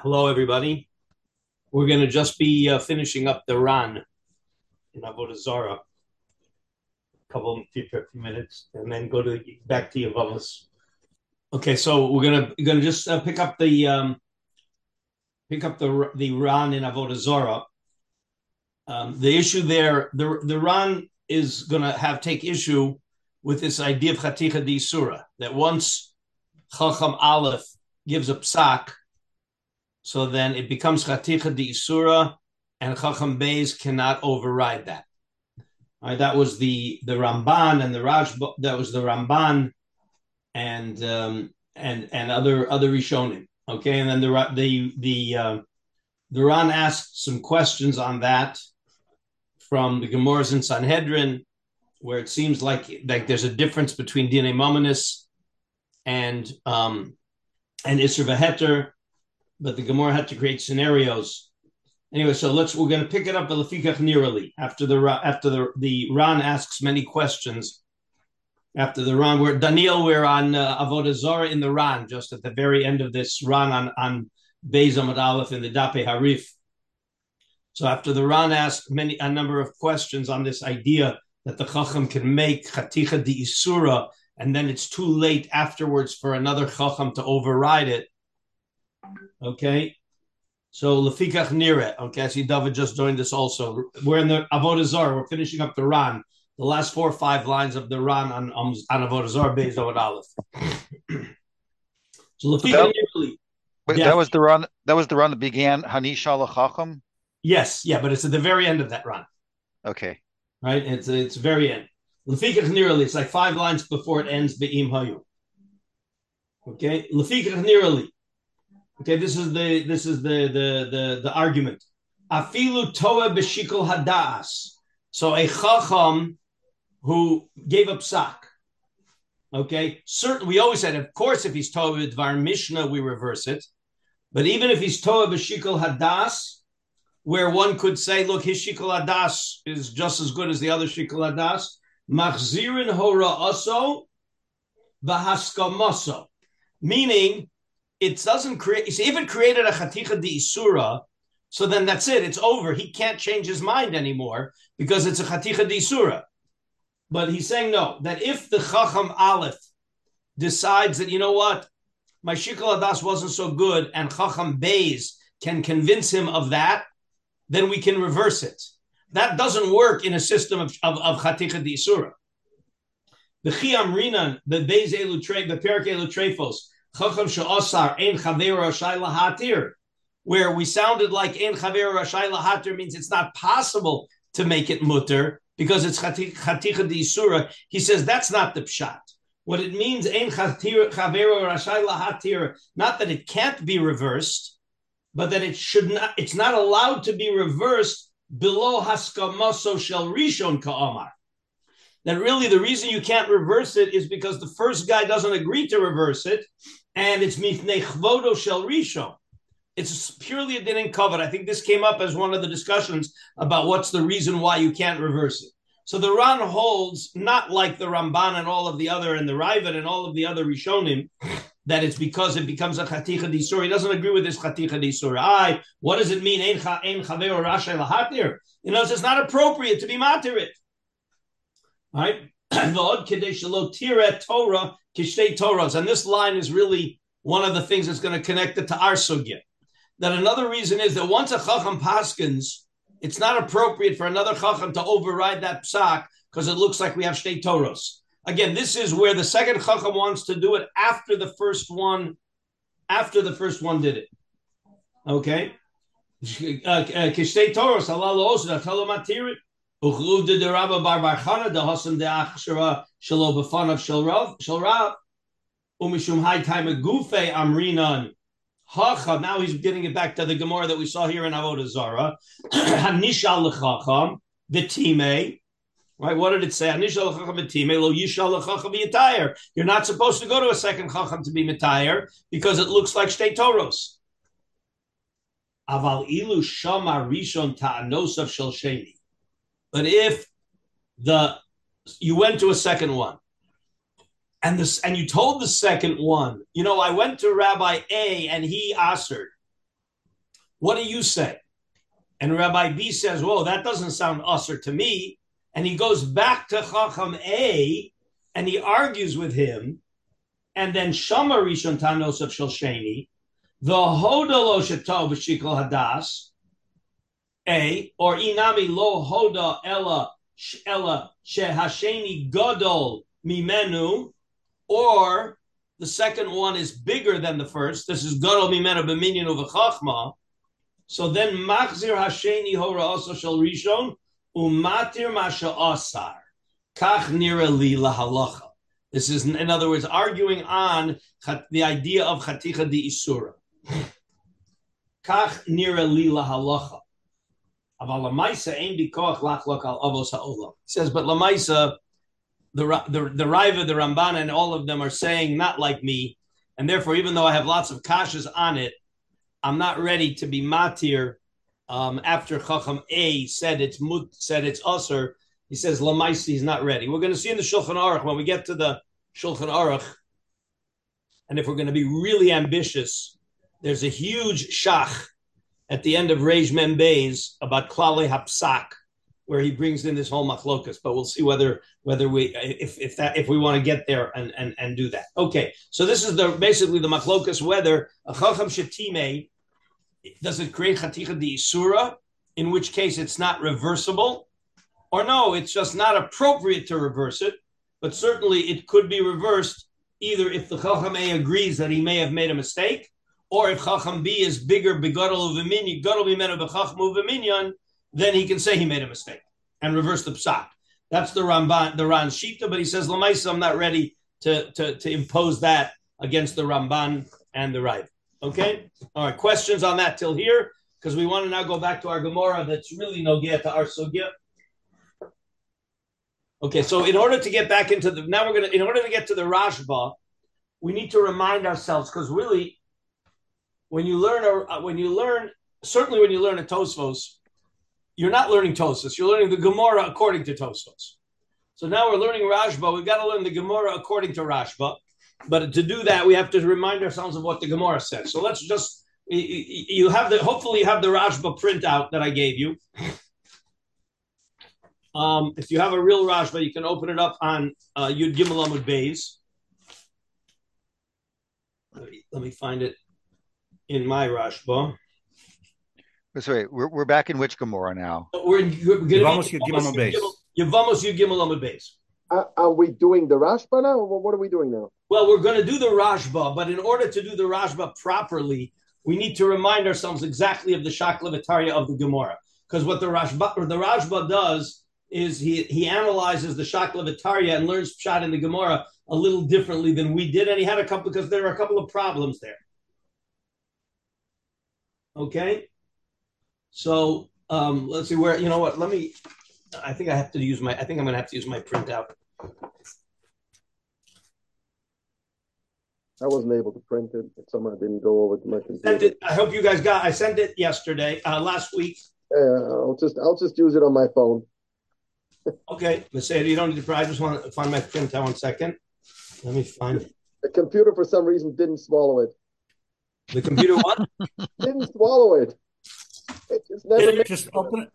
Hello, everybody. We're going to just be uh, finishing up the Ran in Avodah Zarah. A couple of few, few minutes, and then go to back to Yavamas. Okay, so we're gonna gonna just uh, pick up the um, pick up the the Ran in Avodah Zarah. Um, the issue there, the the Ran is gonna have take issue with this idea of Chaticha di Surah that once Chacham Aleph gives a psak so then it becomes chaticha di isura, and chacham beis cannot override that. All right, that was the the Ramban and the Raj. That was the Ramban, and um, and and other other Rishonim. Okay, and then the the the uh, the asked some questions on that from the Gemara's in Sanhedrin, where it seems like like there's a difference between Dinei Mamonos and um, and Isser Vaheter but the Gemara had to create scenarios. Anyway, so let's we're going to pick it up the lefikach nirali after the after the the Ran asks many questions. After the Ran, we're Daniel, we're on uh, Avodah Zarah in the Ran, just at the very end of this Ran on on Beis Amad Aleph in the Dape Harif. So after the Ran asked many a number of questions on this idea that the Chacham can make Chaticha di Isura, and then it's too late afterwards for another Chacham to override it. Okay. So Lefikach Nira. Okay, I see David just joined us also. We're in the Avodah Zarah. We're finishing up the Ran. The last four or five lines of the Ran on um, on Avodah Zarah based on Aleph. so. Wait, yeah. that was the Ran. That was the Ran that began Hanisha Lachacham. Yes, yeah, but it's at the very end of that Ran. Okay. Right, it's it's very end. Lefikach Nirali. It's like five lines before it ends. Be'im Hayu. Okay, Lefikach Nirali. Okay, this is the this is the the the, the argument. Afilu toa b'shikol hadas. So a chacham who gave up sak. Okay, certainly we always said, of course, if he's toa b'dvar mishnah, we reverse it. But even if he's toa b'shikol hadas, where one could say, look, his shikol hadas is just as good as the other shikol hadas, machzirin hora aso v'haskamaso, meaning it doesn't create. See, if it created a chaticha di isura, so then that's it. It's over. He can't change his mind anymore because it's a chaticha di isura. But he's saying no. That if the chacham aleph decides that you know what, my shikol adas wasn't so good, and chacham beis can convince him of that, then we can reverse it. That doesn't work in a system of of, of chaticha di isura. The chiyam rinan, the beis elu the perak elu trefos Chacham she'osar ein chaver rashai lahatir, where we sounded like ein chaver rashai lahatir means it's not possible to make it mutter because it's chaticha di surah. He says that's not the pshat. What it means ein chaver rashai lahatir, not that it can't be reversed, but that it should not. It's not allowed to be reversed below haskamaso shel rishon ka'amar that really the reason you can't reverse it is because the first guy doesn't agree to reverse it, and it's mifnei chvodo shel rishon. It's purely a din covered. I think this came up as one of the discussions about what's the reason why you can't reverse it. So the Ran holds not like the Ramban and all of the other and the Raavad and all of the other Rishonim that it's because it becomes a chaticha disur. He doesn't agree with this chaticha disur. I. What does it mean? Ein chaver or rashay lahatir. You know, it's not appropriate to be matir it. Right? Torah kishtei Torahs. And this line is really one of the things that's going to connect it to our sugya. That another reason is that once a chacham paskins, it's not appropriate for another chacham to override that psak because it looks like we have shtei toros. Again, this is where the second chacham wants to do it after the first one, after the first one did it. Okay. Uh, kishtei Torahs, Allah Uchluda de Rabba Bar Bar Chana de Hossam de Achshara Shalo Befanav Shal Rav Umishum High Time Gufe Amrinan Hacha. Now he's getting it back to the Gemara that we saw here in Avodah Zara. Hanishal Lechacham the Time. Right? What did it say? Hanishal Lechacham Time Lo Yishal Lechacham Yitayir. You're not supposed to go to a second Chacham to be Mitayir because it looks like Shtei Toros. Aval ilu shama rishon ta'anosav shel sheni. But if the you went to a second one, and this and you told the second one, you know, I went to Rabbi A and he answered. What do you say? And Rabbi B says, Whoa, that doesn't sound usher to me. And he goes back to Chacham A and he argues with him. And then Shama Rishon Tanos of Shilsheni, the Hodalo Shetov Shikol Hadas, A, or Inami Lo Hoda Ella Ella Shehasheni Godol Mimenu, or the second one is bigger than the first. This is Godol Mimenu B'minyan Uvachachma. So then Machzir Hasheni Hora also Shal Rishon Umatir Masha Asar. Kach Nira Li Lahalacha. This is, in other words, arguing on the idea of Chaticha di Isura. Kach Nira Li Lahalacha. Says, but Lamaisa, the, the, the Raiva, the Ramban, and all of them are saying, not like me. And therefore, even though I have lots of kashas on it, I'm not ready to be matir um, after Chacham A said it's mut, said it's usher. He says Lamaisi he's not ready. We're going to see in the Shulchan Aruch when we get to the Shulchan Aruch, and if we're going to be really ambitious, there's a huge shach at the end of Reish Mem Beis about Klale Hapsak, where he brings in this whole machlokas. But we'll see whether whether we if if that if we want to get there and and and do that. Okay, so this is the basically the machlokas whether a chacham shetime does it create chaticha di isura, in which case it's not reversible, or no, it's just not appropriate to reverse it, but certainly it could be reversed either if the chacham agrees that he may have made a mistake, or if chacham B is bigger begadol uveminyan, gadol bimenu bechacham uveminyan, then he can say he made a mistake and reverse the psak. That's the Ramban, the Ran Shita, but he says Lamaisa, I'm not ready to, to, to impose that against the Ramban and the Rav. Okay? All right, questions on that till here? Because we want to now go back to our Gemara that's really no get to our Sugya. Okay, so in order to get back into the now we're gonna in order to get to the Rashba, we need to remind ourselves because really, when you learn a uh, when you learn certainly when you learn a Tosfos, you're not learning Tosfos, you're learning the Gemara according to Tosfos. So now we're learning Rashba. We've got to learn the Gemara according to Rashba. But to do that, we have to remind ourselves of what the Gemara says. So let's just you have the hopefully you have the Rashba printout that I gave you. Um, if you have a real Rashba, you can open it up on uh, Yud Gimel Amud Beis. Let me, let me find it in my Rashba. Sorry, we're, we're back in which Gemara now? We're in Yevamos Yud Gimel Amud Beis. Yevamos Yud Gimel Amud Beis. Are we doing the Rashba now, or what are we doing now? Well, we're going to do the Rashba, but in order to do the Rashba properly, we need to remind ourselves exactly of the Shaklavataria of the Gemara. Because what the Rashba, the Rashba does is he, he analyzes the Shaklavataria and learns Pshat in the Gemara a little differently than we did. And he had a couple, because there are a couple of problems there. Okay? So um, let's see where, you know what, let me, I think I have to use my, I think I'm going to have to use my printout. I wasn't able to print it. Someone didn't go over to my computer. It, I hope you guys got. I sent it yesterday, uh, last week. Yeah, I'll just I'll just use it on my phone. okay, Mercedes, you don't need to. I just want to find my printout. One second. Let me find it. The computer, for some reason, didn't swallow it. The computer what? didn't swallow it. It just never. It, just open it.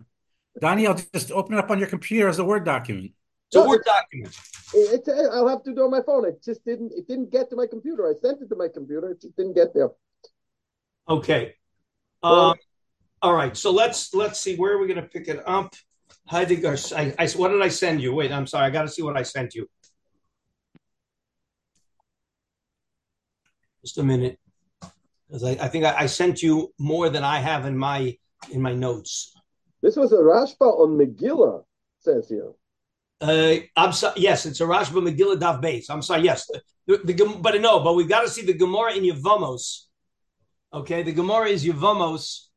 Donnie, I'll just open it up on your computer as a Word document. It's a Word document. It, it, I'll have to do it on my phone. It just didn't. It didn't get to my computer. I sent it to my computer. It just didn't get there. Okay. Um, all right. So let's let's see where are we going to pick it up. Heidegger. I, I, what did I send you? Wait, I'm sorry. I got to see what I sent you. Just a minute, because I, I, think I, I, sent you more than I have in my in my notes. This was a Rashba on Megillah, says here. Uh, I'm sorry. Yes, it's a Rashba Megillah Daf Base. I'm sorry. Yes, the, the, the, but no, but we got to see the Gemara in Yevamos. Okay, the Gemara is Yevamos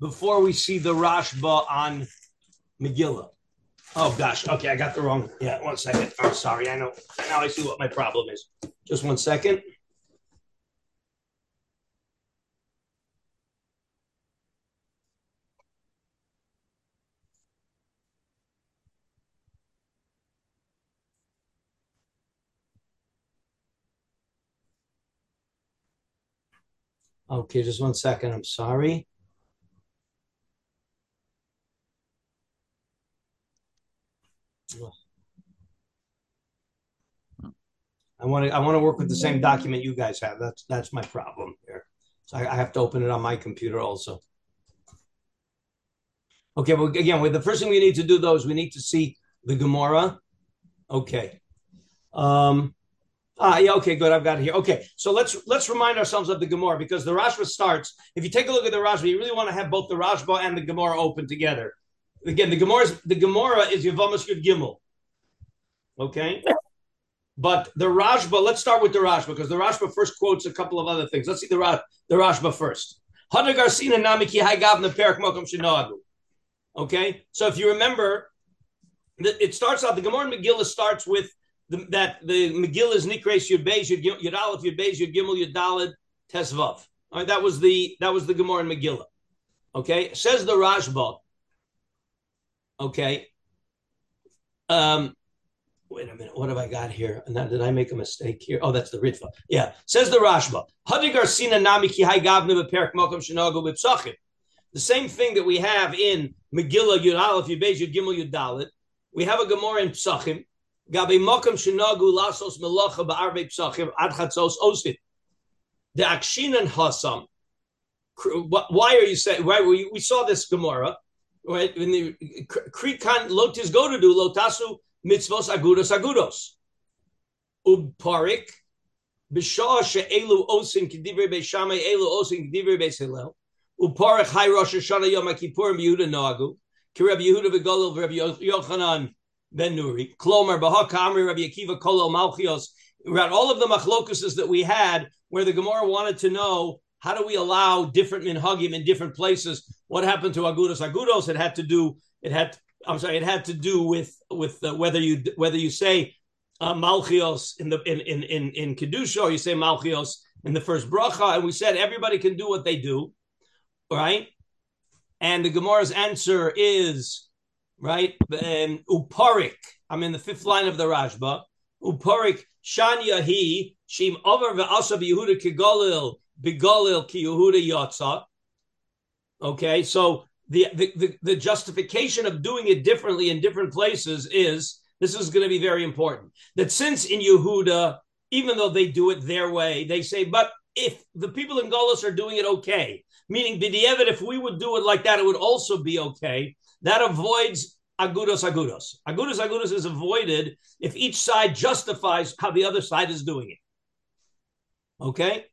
before we see the Rashba on Megillah. Oh gosh. Okay, I got the wrong. Yeah, one second. I'm sorry. I know now. I see what my problem is. Just one second. Okay, just one second. I'm sorry. I want to I want to work with the same document you guys have. That's that's my problem here. So I, I have to open it on my computer also. Okay, well again, well, the first thing we need to do though is we need to see the Gemara. Okay. Um, Ah, yeah, okay, good. I've got it here. Okay, so let's let's remind ourselves of the Gemara because the Rashba starts. If you take a look at the Rashba, you really want to have both the Rashba and the Gemara open together. Again, the Gemara is the Gemara is Yavamas Yud Gimel. Okay, but the Rashba. Let's start with the Rashba because the Rashba first quotes a couple of other things. Let's see the Ra- the Rashba first. Okay, so if you remember, it starts out. The Gemara Megillah starts with the, that the Megillah is Nikres Yud Beis Yud Yud Aleph Yud Beis Yud Gimel Yud Dalid Tesvav. All right, that was the that was the Gemara in Megillah. Okay, says the Rashba. Okay. Um, wait a minute. What have I got here? And did I make a mistake here? Oh, that's the Ritva. Yeah. Says the Rashba. Hadigar Sina Nami Ki Hai Gavne Beperk Mokum Shinago Bipsachim. The same thing that we have in Megillah Yud Aleph Yud Beis Yud Gimel Yud Dalid. We have a Gemara in Psachim Gabi Mokum Shinagu Lasos Melacha Ba'arbe Psachim Ad Chatzos. The Akshinan Hasam. Why are you saying? Why we, we saw this Gemara right? When the Krikan Lotis do Lotasu Mitzvos Agudos Agudos. Uparik Bishah She'elu Osin Kedivre Beis Shammai Elu Osin Kedivre Beis Hillel. Uparik High Rosh Hashanah Yom Kippurim Yehuda Nagu. Kireb Yehuda V'Golel V'Reb Yochanan Ben Nuri. Klomer Bahak Amri Rabbi Akiva Kolel Malchios. Around all of the machlokuses that we had, where the Gemara wanted to know how do we allow different minhagim in different places? What happened to agudos? Agudos it had to do. It had. I'm sorry. It had to do with with uh, whether you whether you say uh, malchios in the in in in, in kedusha or you say malchios in the first bracha. And we said everybody can do what they do, right? And the Gemara's answer is right. And uparik. I'm in the fifth line of the Rashba. Uparik shanya he shim over ve'asa Yehuda kigolil Begolil ki Yehuda Yotza. Okay, so the, the, the, the justification of doing it differently in different places is this is going to be very important. That since in Yehuda, even though they do it their way, they say, but if the people in Golos are doing it okay, meaning B'di'evet, if we would do it like that, it would also be okay. That avoids agudos agudos. Agudos agudos is avoided if each side justifies how the other side is doing it. Okay?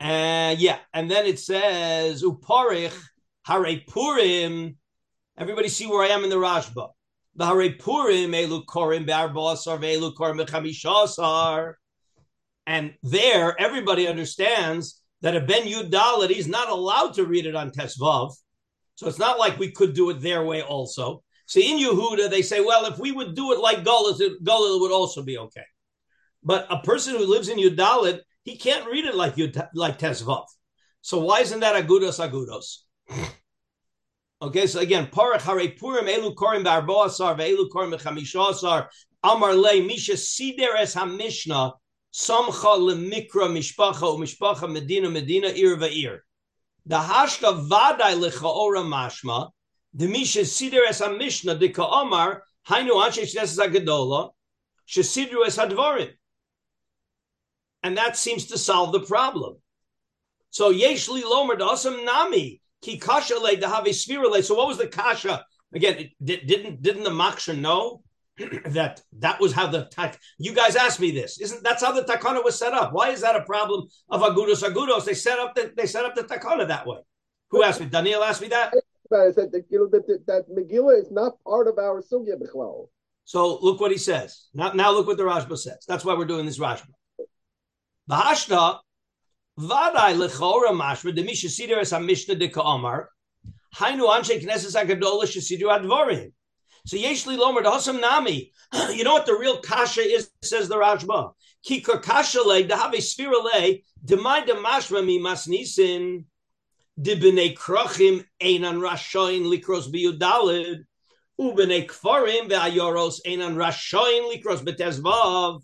And yeah, and then it says uparich hare purim. Everybody see where I am in the Rashba. The hare purim elu korim be'arba'asar ve'elu korim be'chamishasar. And there, everybody understands that a Ben Yud he's not allowed to read it on Tesvav. So it's not like we could do it their way also. See, in Yehuda, they say, well, if we would do it like Gullus, Gullus would also be okay. But a person who lives in Yudalit, he can't read it like you like Tesvav. So why isn't that agudos agudos? okay, so again, parach hare purim elu korim barboasar ve'elu korim bechamisha amar le misha sider es hamishna samcha lemikra mishpacha mishpacha medina medina ir va'ir. The hashka vadai lechaora mashma the misha sider es hamishna de ka'amar hainu anshe shnes agadola shesidru es hadvarim and that seems to solve the problem. So yeshli lomer dasam nami ki kasha le have So what was the kasha? Again, didn't didn't the maksha know that that was how the tak? You guys asked me this. Isn't that's how the takana was set up? Why is that a problem of agudos agudos? They set up the they set up the takana that way. Who asked me? Daniel asked me that. I said that, that, that Megillah is not part of our sugya b'chlal. So look what he says. Now, now look what the Rashba says. That's why we're doing this Rashba. Bahashta, Vadai lechora mashma de misha sider es hamishna de ka'amar, hainu anshe knesses agadola shesidu advarim. So yeshli lomer dahasam nami. You know what the real kasha is? Says the Rashba. Kikar kasha le dahave sfira le demai de mashma mi masnisin de b'nei krachim einan rashoin likros biyudalid ubnei kfarim ve'ayoros einan rashoin likros betezvav.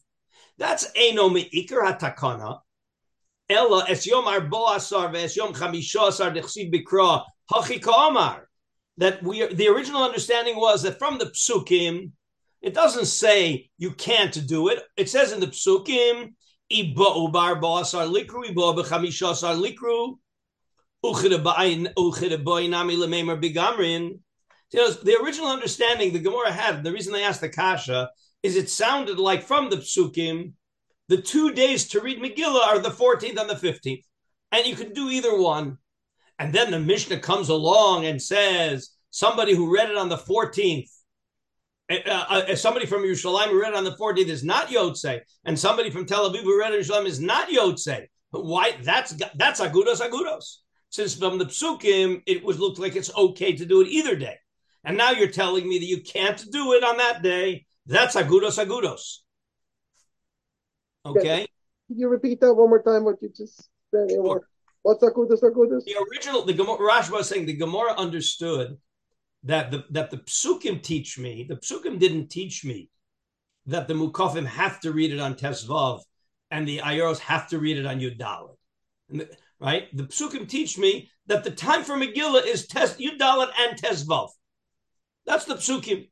That's Eino Me'ikr HaTakana. Ella Es Yom Arbo Asar Ve'es Yom Chamisha Asar Dechsiv Bikra Hachi Ka'amar. That we the original understanding was that from the psukim, it doesn't say you can't do it. It says in the psukim, iba ubar ba'asar likru, iba b'chamishasar likru, bigamrin. You know, the original understanding the Gemara had, and the reason they asked the Kasha, is it sounded like from the psukim, the two days to read Megillah are the 14th and the 15th. And you can do either one. And then the Mishnah comes along and says, somebody who read it on the 14th, uh, uh, somebody from Yerushalayim who read it on the 14th is not Yotze, and somebody from Tel Aviv who read it in Yerushalayim is not Yotze. But why? That's that's agudos agudos. Since from the psukim, it was looked like it's okay to do it either day, and now you're telling me that you can't do it on that day. That's agudos agudos. Okay. Can you repeat that one more time? What you just said? Sure. What's? The original, the Gemara, Rashi was saying the Gemara understood that the that the psukim teach me. The psukim didn't teach me that the mukafim have to read it on tesvav and the ayoros have to read it on yudalit. Right? The psukim teach me that the time for Megillah is tes, yudalit and tesvav. That's the psukim.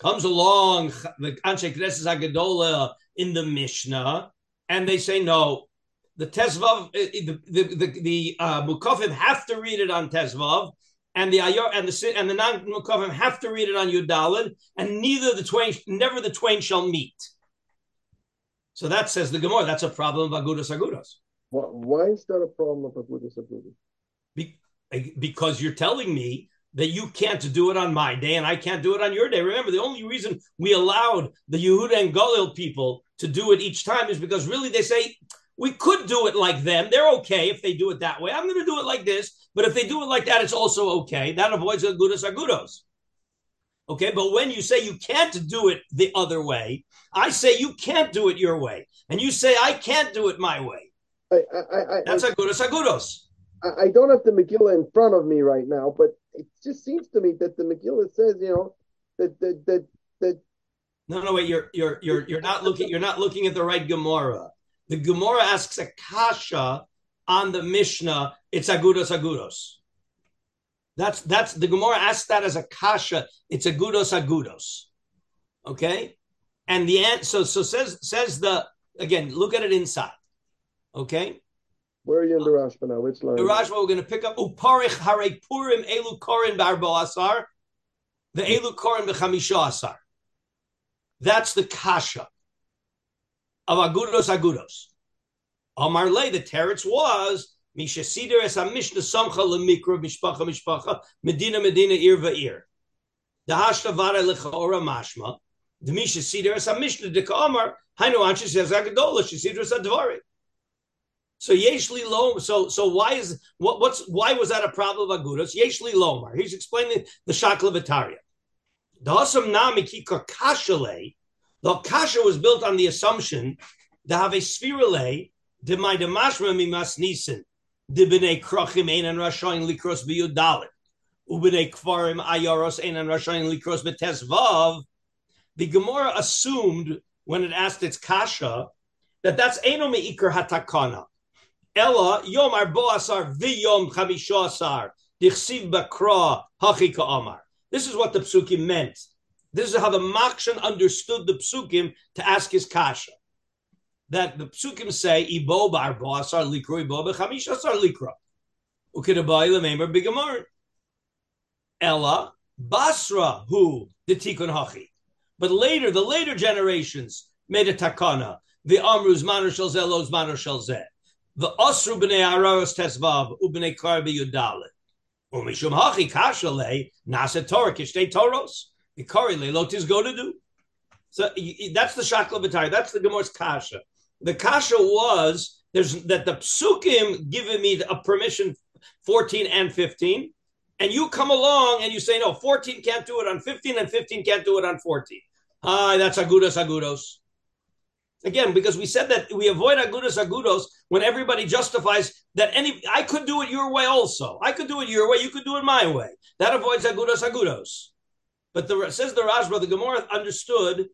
Comes along the Anshe Knesses Agadola in the Mishnah, and they say no. The tesvav, eh, eh, the the the, the uh, mukafim have to read it on tesvav, and the ayor and the and the non mukavim have to read it on Yudalid, and neither the twain, never the twain shall meet. So that says the Gemara. That's a problem of agudas agudas. Why is that a problem of agudas agudas? Be, because you're telling me that you can't do it on my day and I can't do it on your day. Remember, the only reason we allowed the Yehuda and Galil people to do it each time is because really they say we could do it like them. They're okay if they do it that way. I'm going to do it like this, but if they do it like that, it's also okay. That avoids agudos agudos. Okay, but when you say you can't do it the other way, I say you can't do it your way, and you say I can't do it my way. I, I, I, That's agudos agudos. I don't have the Megillah in front of me right now, but it just seems to me that the Megillah says, you know, that that that, that no, no, wait. You're you're you're you're not looking. You're not looking at the right Gemara. The Gemara asks a kasha on the Mishnah. It's agudos agudos. That's that's the Gemara asks that as a kasha. It's agudos agudos. Okay, and the answer. So so says says the again. Look at it inside. Okay. Where are you in the Rashba now? Which line? The Rashba we're going to pick up uparich hare purim elu korin barbo asar, the elu korin b'chamisha asar. That's the kasha of agudos agudos. Amar le, the teretz was Misha Sider es Mishnah Samcha lemikra mishpacha mishpacha Medina Medina ir va'ir. The hashtavara lechaora mashma. The Misha Sider es Mishnah de Kamar Hainu Anshis says Agadola Shesider es Advari. So Yeshli Lomar. So so why is what what's why was that a problem of Agudos? Yeshli Lomar. He's explaining the Shakla Vitaria. The Hasam Nami Kikar Kashale the kasha was built on the assumption that have a spherule de my demashma mi mas nisen de bnei krochim ein an rashayin likros biyudalit ubnei kvarim ayaros ein an rashayin likros betesvav. The Gemara assumed when it asked its kasha that that's eno meikar hatakana. Ella yom arbo asar v'yom chamisha asar dichsiv bakra hachika amar. This is what the psukim meant this is how the Makshan understood the psukim to ask his kasha. That the psukim say, Ibo bar asar likro, Ibo b'chamish asar likro. Ukidabai lememer bigamar. Ella, Basra, who, the tikkun hachi. But later, the later generations made a takana. The amruz manar shel zeh, los manar shel zeh. The osru b'nei araros tesvav, ub'nei karbi yudalit. Umishum hachi kasha le, nasa torah, kishtei toros. Ikari Leilot is going to do. So that's the Shakla B'tari. That's the Gemara's Kasha. The Kasha was there's that the Psukim giving me a permission 14 and 15, and you come along and you say, no, 14 can't do it on 15, and 15 can't do it on 14. Hi, that's Agudos Agudos. Again, because we said that we avoid Agudos Agudos when everybody justifies that any I could do it your way also. I could do it your way, you could do it my way. That avoids Agudos Agudos. But the says the Rashba, the Gemara understood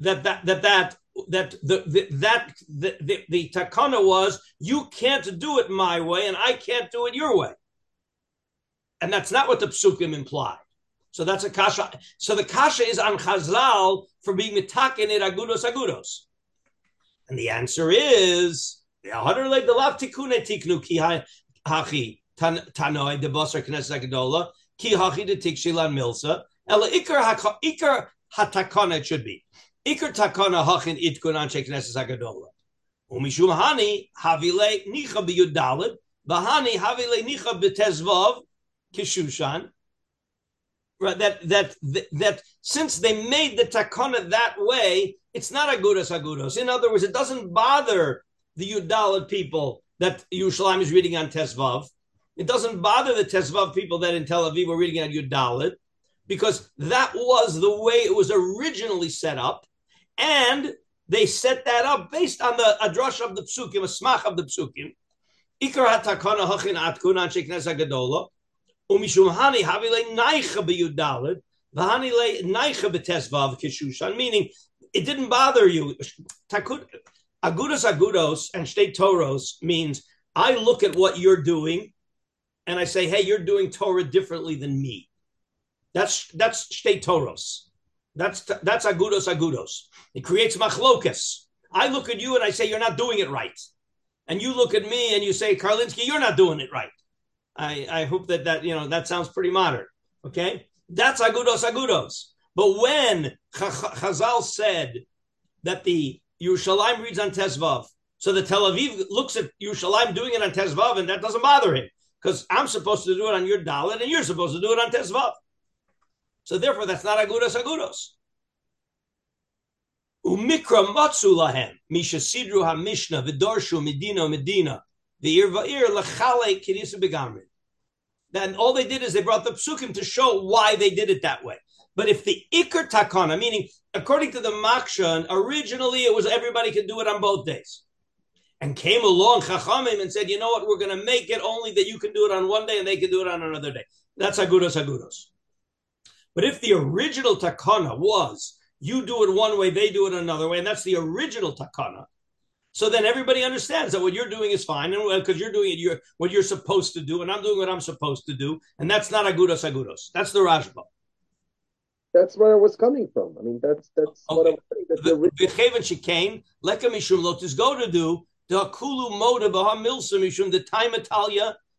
that that that that that the, the that the, the, the takana was you can't do it my way and I can't do it your way. and that's not what the psukim imply. So that's a kasha. So the kasha is on Chazal for being mitaken in agudos agudos. And the answer is tanoi de knesset milsa ela ikar ikar hatakana it should be ikar takana hachin itkun anshe knesset agadola umishum hani havile nicha biyudalit v'hani havile nicha betezvav kishushan right, that, that that that since they made the takana that way, it's not agudas agudos. In other words, it doesn't bother the Yudalit people that Yerushalayim is reading on Tesvav. It doesn't bother the Tesvav people that in Tel Aviv were reading on Yudalit, because that was the way it was originally set up, and they set that up based on the adrash of the psukim, a smach of the psukim. Le. Meaning, it didn't bother you. Agudos agudos and state toros means I look at what you're doing, and I say, hey, you're doing Torah differently than me. That's that's state toros. That's that's agudos agudos. It creates machlokas. I look at you and I say you're not doing it right, and you look at me and you say, Karlinsky, you're not doing it right. I, I hope that that you know that sounds pretty modern. Okay, that's agudos agudos. But when Chazal said that the Yerushalayim reads on Tezvav, so the Tel Aviv looks at Yerushalayim doing it on Tezvav, and that doesn't bother him because I'm supposed to do it on your Dalit, and you're supposed to do it on Tezvav. So therefore, that's not agudos agudos. Umikra matzu lahem misha sidru hamishna v'dorshu medina medina the ir va'ir lachale kirisa begamrin. Then all they did is they brought the psukim to show why they did it that way. But if the ikar takana, meaning according to the makshan, originally it was everybody could do it on both days, and came along chachamim and said, you know what, we're going to make it only that you can do it on one day and they can do it on another day. That's agudos agudos. But if the original takana was you do it one way, they do it another way, and that's the original takana, so then everybody understands that what you're doing is fine, and because you're doing it, you're what you're supposed to do, and I'm doing what I'm supposed to do, and that's not agudos agudos. That's the Rashba. That's where I was coming from. I mean, that's that's okay. what I'm saying. That's the leka mishum lotus go to do the kulu moda milsa mishum the time Italia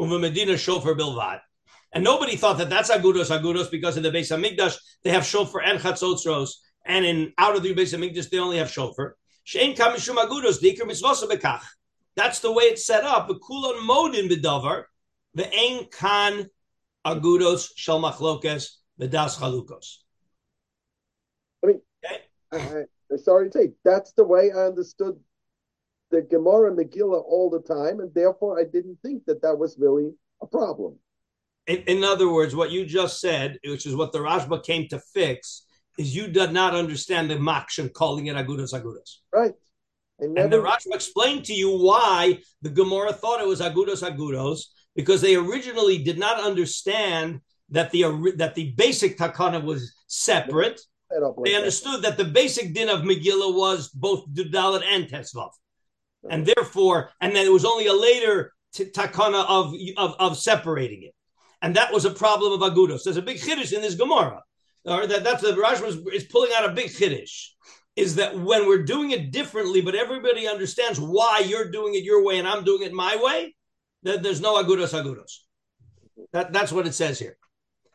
Uv'medina shofar bilvad. And nobody thought that that's agudos agudos because in the base of Mikdash they have shofar and chatzotzros, and in out of the base of Mikdash they only have shofar. Shein kamishum agudos dikar mitzvosa bekach. That's the way it's set up. Kulon modin bedavar ve'ein kan agudos shel machlokes v'das chalukos. I mean, okay. I, I, sorry to say, that's the way I understood the Gemara Megillah all the time, and therefore I didn't think that that was really a problem. In, in other words, what you just said, which is what the Rashba came to fix, is you did not understand the makshan calling it agudas agudas. Right. Never... And the Rashba explained to you why the Gemara thought it was agudos agudos because they originally did not understand that the that the basic takana was separate. They understood that. the basic din of Megillah was both Dudalit and Tesvav. And therefore, and then it was only a later t- takana of, of of separating it, and that was a problem of agudos. There's a big chiddush in this Gemara or that that's the Rashba is pulling out a big chiddush, is that when we're doing it differently, but everybody understands why you're doing it your way and I'm doing it my way, that there's no agudos agudos. That that's what it says here.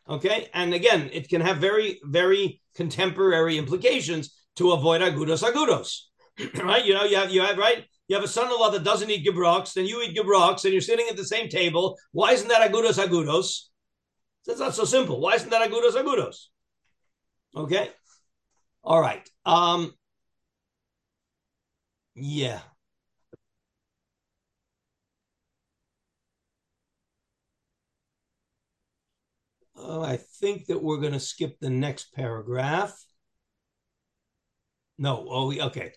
Okay, and again, it can have very very contemporary implications to avoid agudos agudos. right? You know, you have you have right. You have a son-in-law that doesn't eat gebroks, then you eat gebroks, and you're sitting at the same table. Why isn't that agudos agudos? That's not so simple. Why isn't that agudos agudos? Okay. All right. Um, yeah. Oh, I think that we're going to skip the next paragraph. No, oh, okay.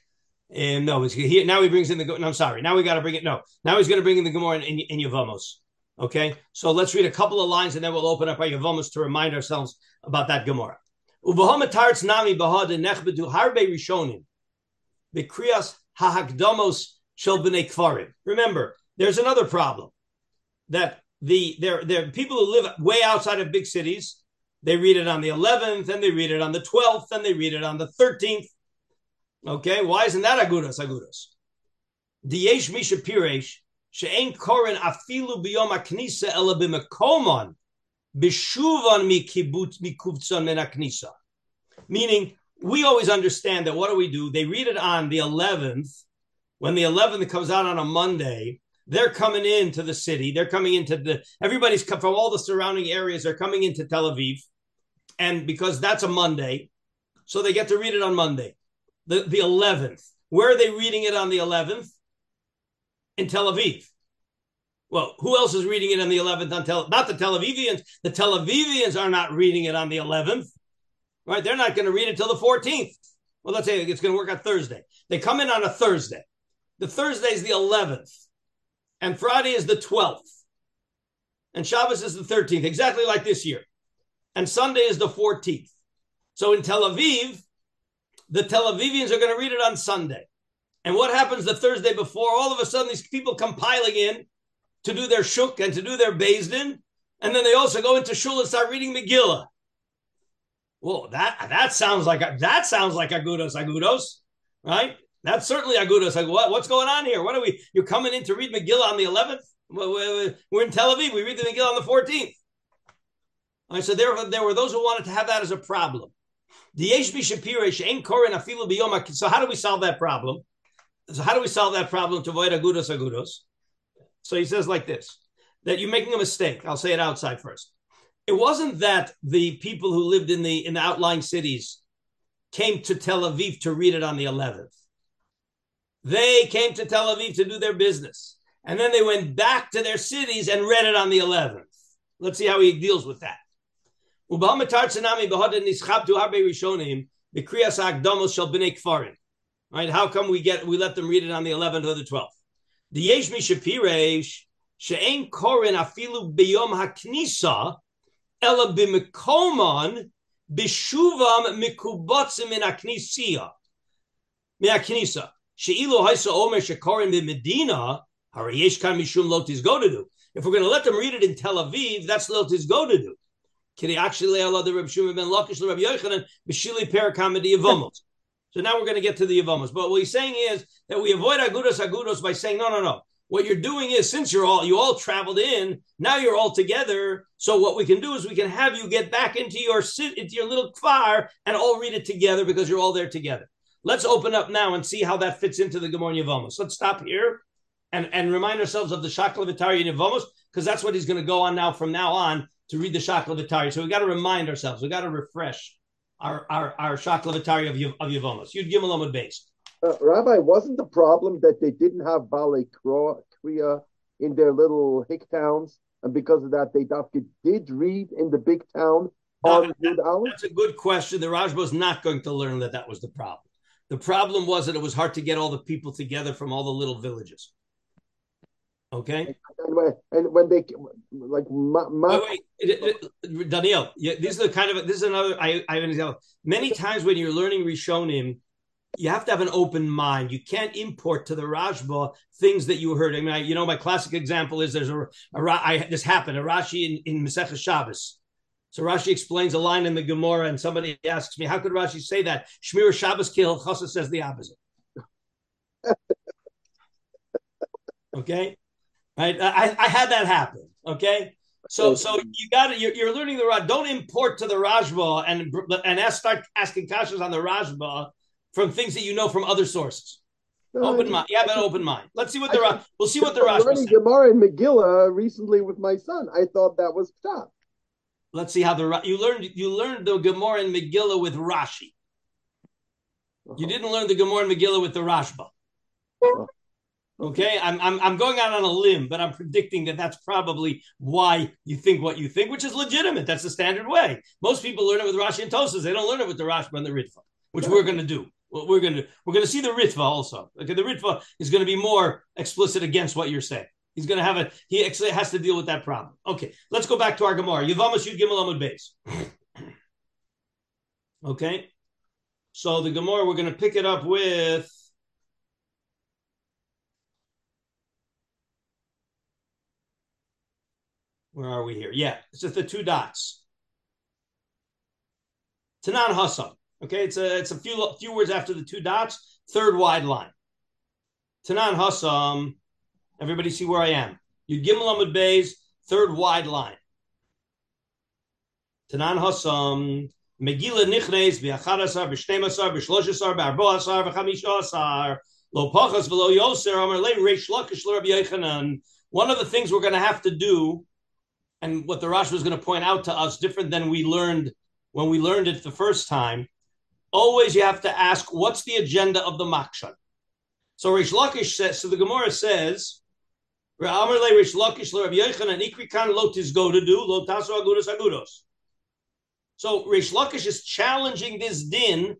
And no, it's here. Now he brings in the. No, I'm sorry. Now we got to bring it. No, now he's going to bring in the Gemara in, in, in Yavamos. Okay, so let's read a couple of lines and then we'll open up our Yavamos to remind ourselves about that Gemara. Uvahomatarts nami bahad nechbedu harbe rishonim bekriyas hahakdamos shel b'nei kfarim. Remember, there's another problem that the there there people who live way outside of big cities. They read it on the 11th, and they read it on the 12th, and they read it on the 13th. Okay, why isn't that agudas agudas? Diyesh misha piresh she'en koren afilu biyom aknisa ela b'mekomon bishuvan mikibutz mikuvtzon min aknisa. Meaning, we always understand that what do we do? They read it on the 11th. When the 11th comes out on a Monday, they're coming into the city. They're coming into the everybody's come from all the surrounding areas. They're coming into Tel Aviv, and because that's a Monday, so they get to read it on Monday the, the 11th. Where are they reading it on the 11th? In Tel Aviv. Well, who else is reading it on the 11th on Tel Not the Tel Avivians. The Tel Avivians are not reading it on the 11th, right? They're not going to read it till the 14th. Well, let's say it's going to work on Thursday. They come in on a Thursday. The Thursday is the 11th, and Friday is the 12th, and Shabbos is the 13th, exactly like this year, and Sunday is the 14th. So in Tel Aviv, the Tel Avivians are going to read it on Sunday. And what happens the Thursday before? All of a sudden, these people come piling in to do their shuk and to do their din, and then they also go into shul and start reading Megillah. Well, that that sounds like a, that sounds like agudos agudos, right? That's certainly agudos. Like, what, what's going on here? What are we? You're coming in to read Megillah on the 11th. We're in Tel Aviv. We read the Megillah on the 14th. All right, so there, there were those who wanted to have that as a problem. So how do we solve that problem? So how do we solve that problem to avoid agudos agudos? So he says like this: that you're making a mistake. I'll say it outside first. It wasn't that the people who lived in the in the outlying cities came to Tel Aviv to read it on the 11th. They came to Tel Aviv to do their business. And then they went back to their cities and read it on the 11th. Let's see how he deals with that. Right? How come we get we let them read it on the 11th or the 12th? The yesh mi shapiresh she'en korin afilu biyom haknisa ela b'mekomon b'shuvam mikubotzim min haknisia min haknisa she'ilu haisa omer shekorin b'medina harayesh kan mishum lotis go to do. If we're going to let them read it in Tel Aviv, that's lotis go to do. So now we're going to get to the Yavamos. But what he's saying is that we avoid agudos agudos by saying, no, no, no. What you're doing is since you're all you all traveled in, now you're all together. So what we can do is we can have you get back into your into your little fire and all read it together because you're all there together. Let's open up now and see how that fits into the Gemara Yavamos. Let's stop here and, and remind ourselves of the Shakla Vitari Yavamos because that's what he's going to go on now from now on to read the Shakla Vitari. So we got to remind ourselves, we got to refresh our our, our Shakla Vitari of, of Yavamos. You'd give them a base. Uh, Rabbi, wasn't the problem that they didn't have Baalei Kriya in their little hick towns, and because of that, they did read in the big town on that, That's a good question. The Rashba was not going to learn that that was the problem. The problem was that it was hard to get all the people together from all the little villages. Okay. And when, and when they like my, my wait, wait, Daniel, yeah, this is a kind of this is another. I, I have an example. Many times when you're learning Rishonim, you have to have an open mind. You can't import to the Rashba things that you heard. I mean, I, you know, my classic example is there's a, a I, this happened a Rashi in in Masechah Shabbos. So Rashi explains a line in the Gemara, and somebody asks me, "How could Rashi say that?" Shemiras Shabbos Kehilchasa says the opposite. okay, Right? I, I had that happen. Okay. So so you got to you're, you're, learning the Raj. Don't import to the Rashba and and ask, start asking kashas on the Rashba from things that you know from other sources. Open mind. Yeah, but open mind. Let's see what the Raj. We'll see what the Rashba. Learning Gemara and Megillah recently with my son. I thought that was tough. Let's see how the you learned you learned the Gemara and Megillah with Rashi. Uh-huh. You didn't learn the Gemara and Megillah with the Rashba. Uh-huh. Okay, I'm, I'm I'm going out on a limb, but I'm predicting that that's probably why you think what you think, which is legitimate. That's the standard way. Most people learn it with Rashi and Tosfos. They don't learn it with the Rashba and the Ritva, which we're going to do. We're going to we're going to see the Ritva also. Okay, the Ritva is going to be more explicit against what you're saying. He's going to have a he actually has to deal with that problem. Okay, let's go back to our Gemara. Yavamas Yud Gimel Amud Beis. Okay, so the Gemara we're going to pick it up with. Where are we here? Yeah, it's just the two dots. Tanan Hassam. Okay, it's a it's a few few words after the two dots, third wide line. Tanan Hassam. Everybody see where I am. You Gimel Amud Beis, third wide line. Tanan Hassam. Megillah Nichnes v'achadasar v'shtemasar v'shloshisar v'arboasar v'chamishaasar lo pachas v'lo yoser amar le reish lakish l'Rabbi Yochanan. One of the things we're going to have to do and what the Rashi was going to point out to us, different than we learned when we learned it the first time. Always, you have to ask, what's the agenda of the makshan? So Rish Lakish says. So the Gemara says, Rish Lakish go to do. So Rish Lakish is challenging this din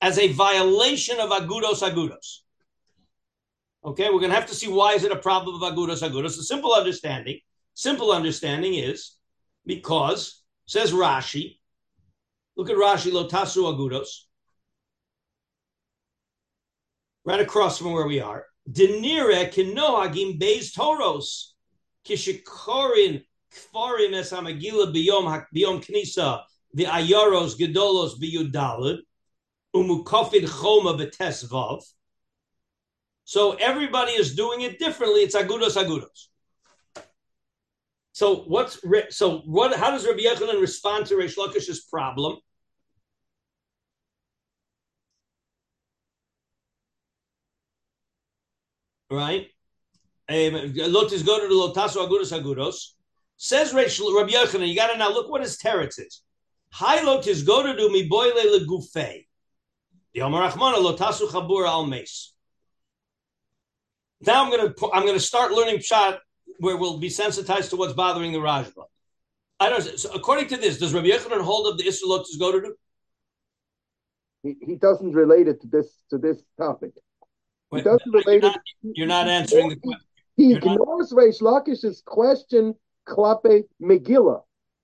as a violation of Agudos Agudos. Okay, we're going to have to see why is it a problem of Agudos Agudos. A simple understanding Simple understanding is because, says Rashi, look at Rashi, Lotasu Agudos, right across from where we are. Denire kinohagim beis toros kishikorin kfarim es hamagila biyom knisa the ayaros gedolos biyudalid umukofid choma betesvav. So everybody is doing it differently. It's agudos agudos. So what's so what? How does Rabbi Yochanan respond to Reish Lakish's problem? Right. Um, Lotis go to the Lotasu Agudos Agudos. Says Rabbi Yochanan, you got to now look what his teretz is. Hi Lotis go to do mi boile legufei. The Omar Rachmana Lotasu Chabur al Meis. Now I'm gonna I'm gonna start learning shot where we'll be sensitized to what's bothering the Rashba. I don't. So according to this, does Rabbi Yochanan hold of the Isra to go to do? He, he doesn't relate it to this to this topic. Wait, he doesn't relate you're not, it. You're not answering the question. He ignores Reish Lakish's question, Klape Megillah.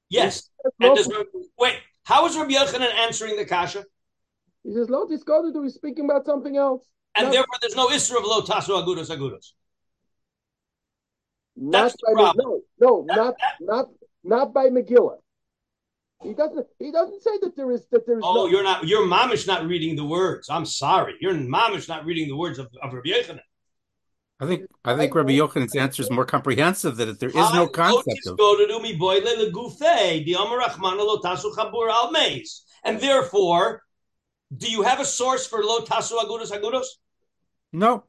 Yes. Wait, how is Rabbi Yochanan answering the kasha? He says, "Lo tisgodu." He's speaking about something else. And not, therefore, there's no isra of lo tasu agudos agudos. Not by no, no, not not not by Megillah. He doesn't. He doesn't say that there is that there is. Oh, no, you're not. Your mom is not reading the words. I'm sorry. Your mom is not reading the words of, of Rabbi Yochanan. I think I think Rabbi Yochanan's answer is more comprehensive. That there is no concept of. And therefore, do you have a source for lo tasu agudos agudos? No.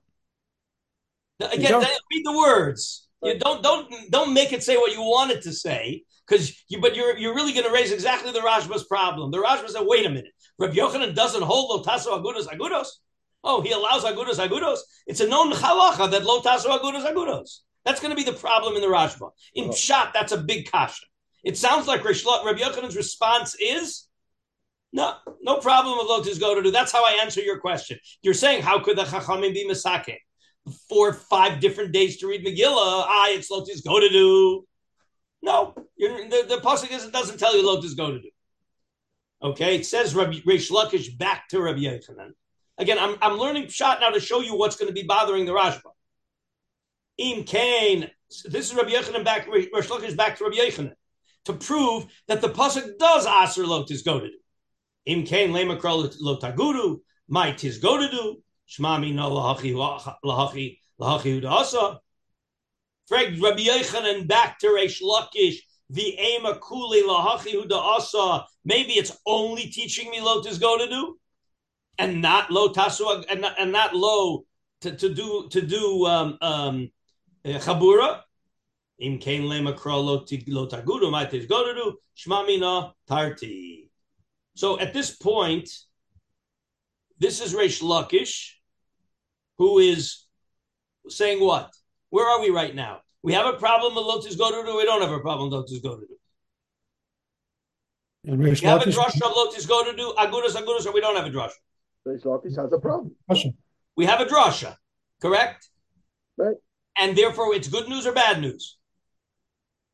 Again, read the words. You don't don't don't make it say what you want it to say because you. But you're you're really going to raise exactly the Rashba's problem. The Rashba said, "Wait a minute, Rabbi Yochanan doesn't hold lotaso agudos agudos. Oh, he allows agudos agudos. It's a known halacha that lotaso agudos agudos. That's going to be the problem in the Rashba. In oh. Pshat, that's a big kasha. It sounds like Rabbi Yochanan's response is, no, no problem with lotus go to do. That's how I answer your question. You're saying, how could the chachamim be misake? Four, or five different days to read Megillah. Ah, it's Lotus go to do. No, the, the pasuk doesn't tell you Lotus go to do. Okay, it says Rabbi Reish Lakish back to Rabbi Yochanan. Again, I'm, I'm learning shot now to show you what's going to be bothering the Rashba. Im Kain, this is Rabbi Yochanan back, Reish Lakish back to Rabbi Yochanan to prove that the pasuk does aser Lotus go to do. Im Kain lemakra lotagudu, might his go to do. Shmami no lahachi lahachi lahachi udasa. Frag Rabbi Yochanan back to Reish Lakish. The ema kuli lahachi udasa. Maybe it's only teaching me lotus go to do, and not lo tasu and not, and not lo to, to do to do um, um, eh, chabura. Im kain lema lo tagudu maitis go to do shmamina tarti. So at this point, this is Reish Lakish, who is saying what? Where are we right now? We have a problem with Lotus Godu, or we don't have a problem with Lotus Godu. We have a drush of Lotus Godu, Agudas, Agudas, or we don't have a drush. Reish Lakish has a problem. We have a drasha, correct? Right. And therefore, it's good news or bad news?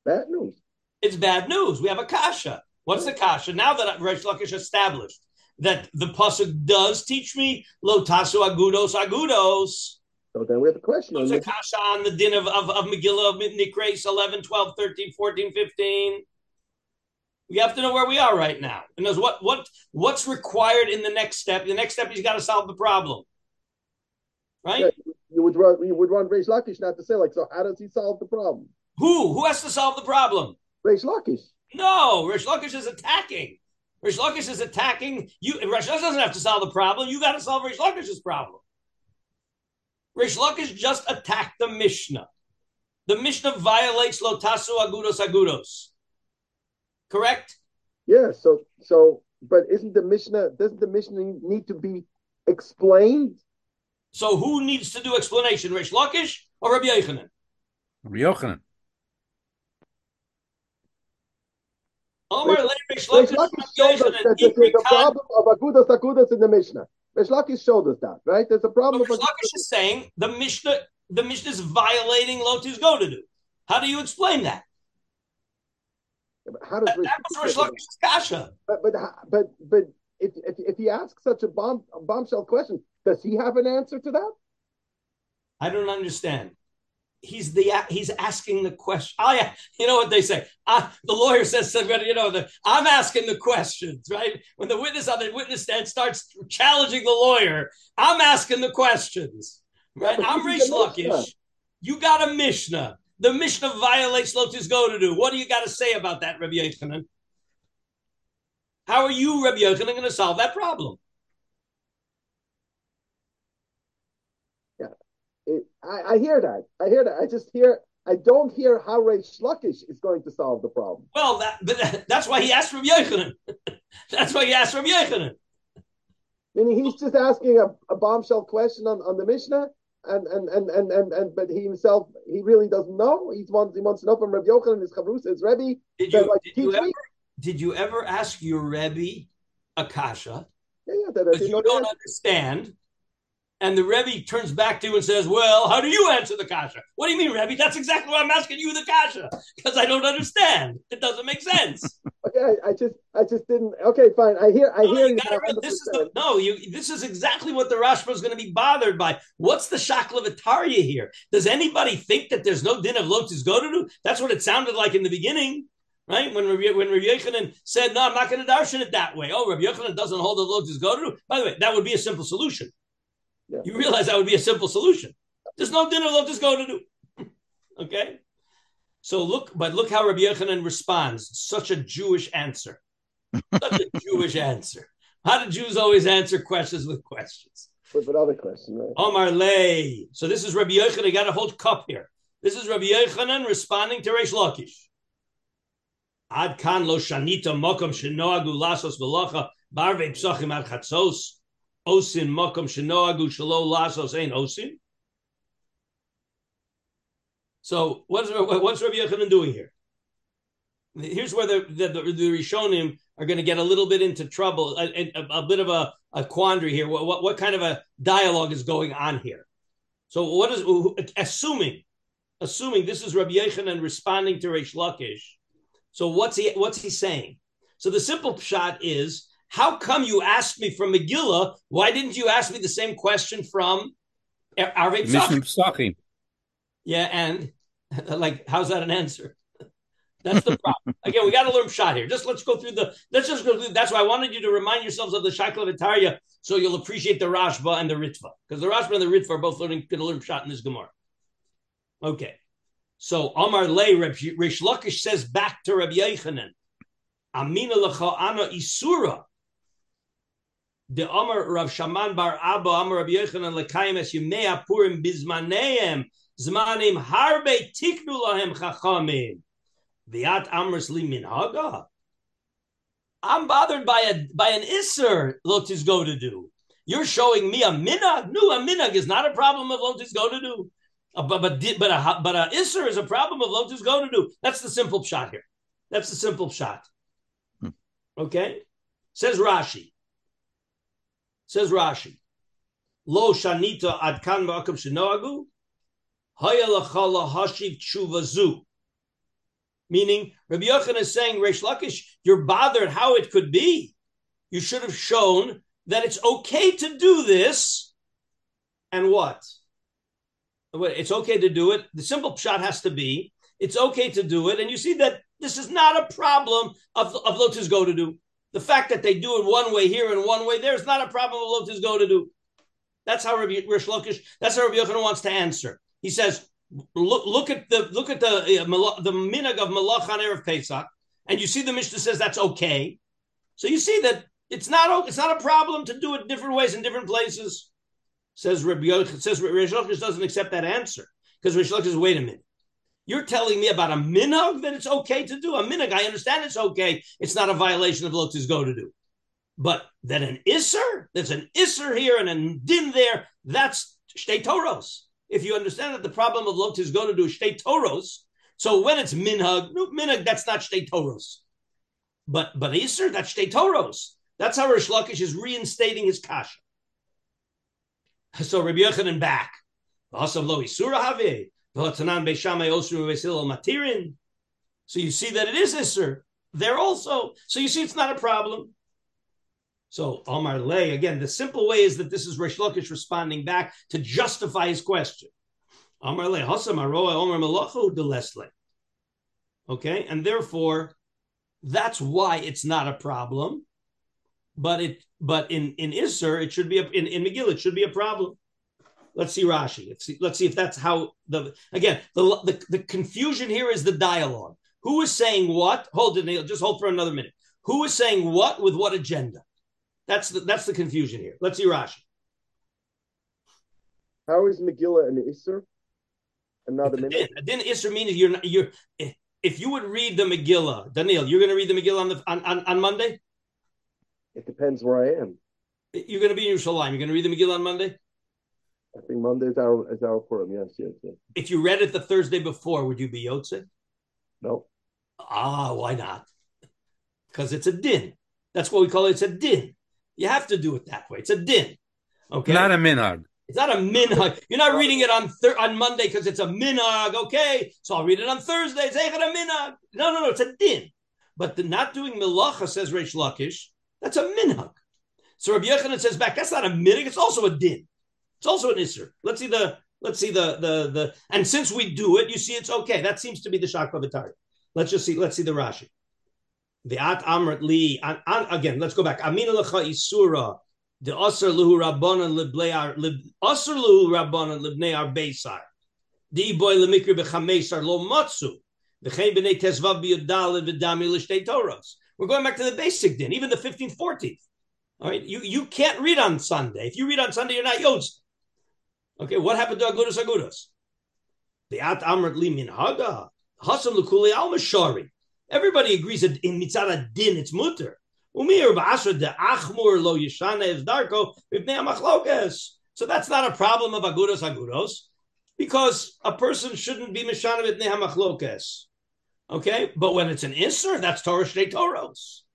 Bad news. It's bad news. We have a kasha. What's the kasha? Now that Reish Lakish established that the pasuk does teach me lo tasu agudos agudos. So then we have a question. What's a kasha on the din of, of, of Megillah of Nikres 11, 12, 13, 14, 15? We have to know where we are right now. And knows what what what's required in the next step. The next step, he's got to solve the problem. Right? Yeah, you would run you would run Reish Lakish not to say like, so how does he solve the problem? Who? Who has to solve the problem? Reish Lakish. No, Rish Lakish is attacking. Rish Lakish is attacking you. Rish Lakish doesn't have to solve the problem. You got to solve Rish Lakish's problem. Rish Lakish just attacked the Mishnah. The Mishnah violates Lotasu Agudos Agudos. Correct? Yeah. So so, but isn't the Mishnah? Doesn't the Mishnah need to be explained? So who needs to do explanation, Rish Lakish or Rabbi Yochanan? Rabbi Yochanan. Omar Lakish, showed us that there's a problem of agudas agudas in the Mishnah. Rish Lakish showed us that, right? There's a problem. Rish Lakish is saying the Mishnah, the Mishnah is violating Lotus Godadu. How do you explain that? How does that, was Rish Lakish's kasha? But but but but if if if he asks such a bomb a bombshell question, does he have an answer to that? I don't understand. He's the he's asking the question. Oh yeah, you know what they say. Uh, the lawyer says, you know, the, I'm asking the questions, right? When the witness on the witness stand starts challenging the lawyer, I'm asking the questions, right? I'm Rish Lakish. You got a Mishnah. The Mishnah violates Lotus do. What do you got to say about that, Rabbi Yochanan? How are you, Rabbi Yochanan, going to solve that problem? Yeah, it, I, I, hear that. I hear that. I just hear. I don't hear how Ray Lakish is going to solve the problem. Well, that, that, that's why he asked from Yochanan. that's why he asked from Yochanan. Meaning he's just asking a, a bombshell question on, on the Mishnah, and and and and and, and but he himself he really doesn't know. He wants he wants to know from Rabbi Yochanan his chavrusa his Rebbe. Did you, like, did, you ever, did you ever ask your Rebbe Akasha? Yeah, yeah, that, because you don't understand. And the Rebbe turns back to you and says, Well, how do you answer the Kasha? What do you mean, Rebbe? That's exactly why I'm asking you the Kasha, because I don't understand. It doesn't make sense. okay, I just I just didn't okay, fine. I hear I no, hear you. you this is the, no, you this is exactly what the Rashba is going to be bothered by. What's the Shaklavataria here? Does anybody think that there's no din of lotus go to do? That's what it sounded like in the beginning. Right when Rabbi, when Rabbi Yochanan said, "No, I'm not going to darshan it that way." Oh, Rabbi Yochanan doesn't hold the lotus go to. By the way, that would be a simple solution. Yeah. You realize that would be a simple solution. There's no dinner left just go to do. okay? So look, but look how Rabbi Yochanan responds. Such a Jewish answer. Such a Jewish answer. How do Jews always answer questions with questions? With another question, right? Omar Lay. So this is Rabbi Yochanan. You got a whole cup here. This is Rabbi Yochanan responding to Reish Lakish. Ad kan lo shanita mokom shenoagu lasos v'locha barve psachim ad chatzos osin makom shenoagu shalo lasos ein osin. So what's what's Rabbi Yochanan doing here? Here's where the the, the, the Rishonim are going to get a little bit into trouble, a, a, a bit of a, a quandary here. What, what, what kind of a dialogue is going on here? So what is assuming assuming this is Rabbi Yochanan responding to Reish Lakish? So what's he what's he saying? So the simple shot is how come you asked me from Megillah? Why didn't you ask me the same question from Arvei Psachim? Yeah, and like, how's that an answer? That's the problem. Again, we got to learn shot here. Just let's go through the. Let's just go through. That's why I wanted you to remind yourselves of the Shaikla Vitaria, so you'll appreciate the Rashba and the Ritva, because the Rashba and the Ritva are both learning going to learn shot in this Gemara. Okay, so Amar Lei Rish Lakish says back to Rabbi Yechanan, Amina lecha ana isura the Amar Rav Shaman Bar Abba Amar Rav Yochanan Lekayim Es Yimei Apurim Bizmaneim Zmanim Harbe Tiknu Lahem Chachamim Viat Amris Li Minhaga I'm bothered by a by an Isser Lotus go to do. You're showing me a minag. No, a minag is not a problem of Lotus go to do. Uh, but but but a but a isser is a problem of lotus go to do. That's the simple shot here. That's the simple shot. Hmm. Okay, says Rashi. Says Rashi. Lo shanita adkan ma'akum shenoagu hashiv tshuvazu. Meaning, Rabbi Yochanan is saying, Reish Lakish, you're bothered how it could be. You should have shown that it's okay to do this. And what? It's okay to do it. The simple shot has to be it's okay to do it. And you see that this is not a problem of, of Lotus go to do. The fact that they do it one way here and one way there is not a problem of Lotus go to do. That's how Rabbi Rish that's how Rabbi Yochanan wants to answer. He says, look, look at the look at the uh, the minhag of Malach on erev Pesach, and you see the Mishnah says that's okay. So you see that it's not it's not a problem to do it different ways in different places. Says Rabbi Yochanan, says Rish Lakish doesn't accept that answer because Rish Lakish says, wait a minute. You're telling me about a minhag that it's okay to do. A minhag, I understand it's okay. It's not a violation of Lotus go to do. But that an isser, there's an isser here and a din there, that's shtei toros. If you understand that the problem of Lotus go to do shtei toros, so when it's minhag, no, minhag, that's not shtei toros. But but isser, that's shtei toros. That's how Rish Lakish is reinstating his kasha. So Rabbi Yochanan back. Also lo isura have. So you see that it is isser there also. So you see it's not a problem. So Omar Lay, again, the simple way is that this is Rish Lakish responding back to justify his question. Omar Lay, Hasam Aroa Omar Malachu de Leslie. Okay, and therefore that's why it's not a problem. But it but in in Isser, it should be a, in, in McGill, it should be a problem. Let's see Rashi. Let's see, let's see if that's how the again the, the the confusion here is the dialogue. Who is saying what? Hold it, Neil. Just hold for another minute. Who is saying what with what agenda? That's the that's the confusion here. Let's see Rashi. How is Megillah an Isser? Another minute. Din Isser means you're not, you're if you would read the Megillah, Daniel, you're going to read the Megillah on the on, on, on Monday. It depends where I am. You're going to be in Yerushalayim. You're going to read the Megillah on Monday. I think Monday is our is our forum. Yes, yes, yes. If you read it the Thursday before, would you be Yotze? No. Ah, why not? Because it's a din. That's what we call it. It's a din. You have to do it that way. It's a din. Okay. Not a minhag. It's not a minhag. You're not reading it on thir- on Monday because it's a minhag. Okay, so I'll read it on Thursday. It's a minhag. No, no, no. It's a din. But the not doing milacha says Reish Lakish. That's a minhag. So Rabbi Yochanan says back. That's not a minhag. It's also a din. It's also an isser. Let's see the let's see the the the. And since we do it, you see it's okay. That seems to be the shakla Let's just see. Let's see the Rashi. The at amrat li again. Let's go back. Amina lecha isura the asr luhu rabbanan libnei asr luhu rabbanan libnei ar beisar. Di boy lemikri bechamesar lo toros. We're going back to the basic din, even the 15th, 14th. All right, you, you can't read on Sunday. If you read on Sunday, you're not yotz. Okay, what happened to Agudas Agudas? The at amrat li min haga hasam l'kulei al mashari. Everybody agrees that in mitzvah din it's mutter. Umir ba'asra de achmur lo yishana is darko machlokas. So that's not a problem of agudos agudos, because a person shouldn't be mishana v'bnei hamachlokas. Okay, but when it's an isser, that's Torah shtei Toros.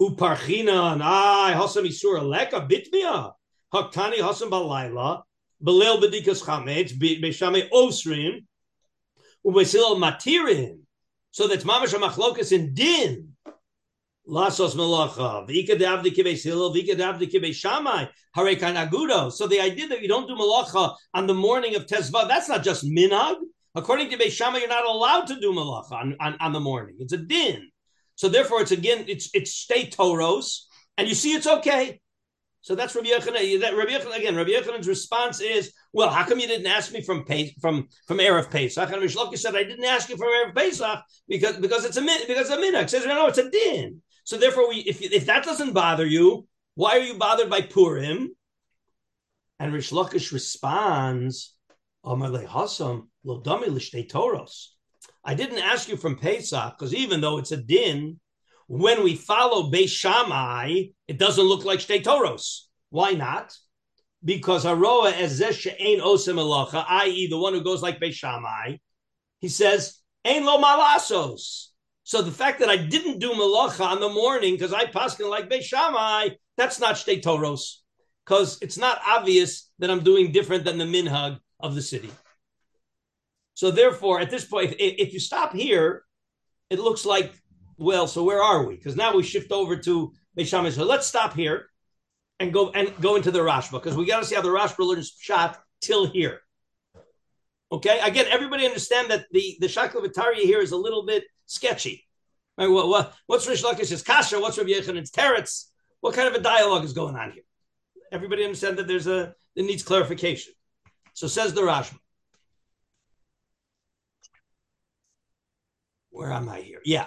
Uparchina and I hasam isur leka bitmia haktani hasam balayla belel bedikas chametz b'shame osrim ubesil matirin so that's mamash machlokas in din. Lasos melacha. Vika davdi kibes hillel. Vika davdi kibes shamai. Harekan agudo. So the idea that you don't do malacha on the morning of Tezva, that's not just minag. According to Beis Shammai, you're not allowed to do malacha on, on, on the morning. It's a din. So therefore, it's again, it's it's state toros, and you see, it's okay. So that's Rabbi Yochanan. That Rabbi Yochanan again. Rabbi Yochanan's response is, "Well, how come you didn't ask me from from from erev Pesach?" And Rish said, "I didn't ask you from erev Pesach because because it's a min because a minhag says no, it's a din. So therefore, we if if that doesn't bother you, why are you bothered by Purim?" And Rish Lakish responds. I didn't ask you from Pesach because even though it's a din, when we follow Beis Shammai, it doesn't look like Shtei Toros. Why not? because Aroa ezesh she'ein osem elacha, i.e., the one who goes like Beis Shammai, he says, Ein lo malasos. So the fact that I didn't do malacha on the morning because I paskin like Beis Shammai, that's not shtei toros, because it's not obvious that I'm doing different than the minhag of the city. So therefore, at this point, if you stop here, it looks like, well, so where are we? Because now we shift over to Beis Shammai. So let's stop here and go and go into the Rashba because we got to see how the Rashba learns shot till here. Okay, again, everybody understand that the the Shakla here is a little bit sketchy. Right? What, what, what's Rish Lakish's kasha? What's Rabbi Yechanan's teretz? What kind of a dialogue is going on here? Everybody understand that there's a it needs clarification. So says the Rashba. Where am I here? Yeah.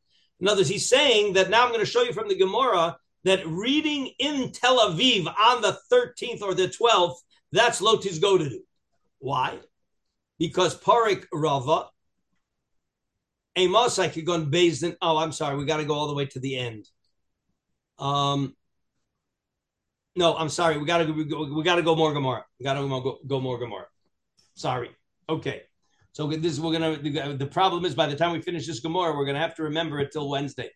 In other words, he's saying that now I'm going to show you from the Gemara that reading in Tel Aviv on the 13th or the 12th, that's Lotis do. Why? because Parik Rava, Amos, I could go on Bezdin. Oh, I'm sorry. We got to go all the way to the end. Um, no, I'm sorry. We got to go. We got to go more Gemara. We got to go, go more Gemara. Sorry. Okay. So this we're gonna. The problem is by the time we finish this Gemara, we're gonna have to remember it till Wednesday.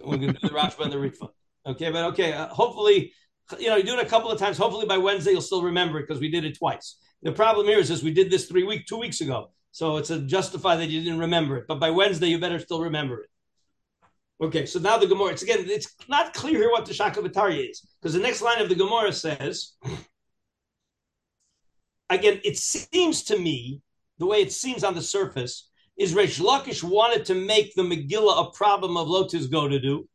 We're gonna do the Rashba and the Ritva. Okay, but okay. Uh, hopefully, you know, you do it a couple of times. Hopefully by Wednesday you'll still remember it because we did it twice. The problem here is this: we did this three week, two weeks ago, so it's a justify that you didn't remember it. But by Wednesday, you better still remember it. Okay, so now the Gemara. It's again, it's not clear here what the Shakavatari is because the next line of the Gemara says. Again, it seems to me the way it seems on the surface is Reish Lakish wanted to make the Megillah a problem of Lotus go to do,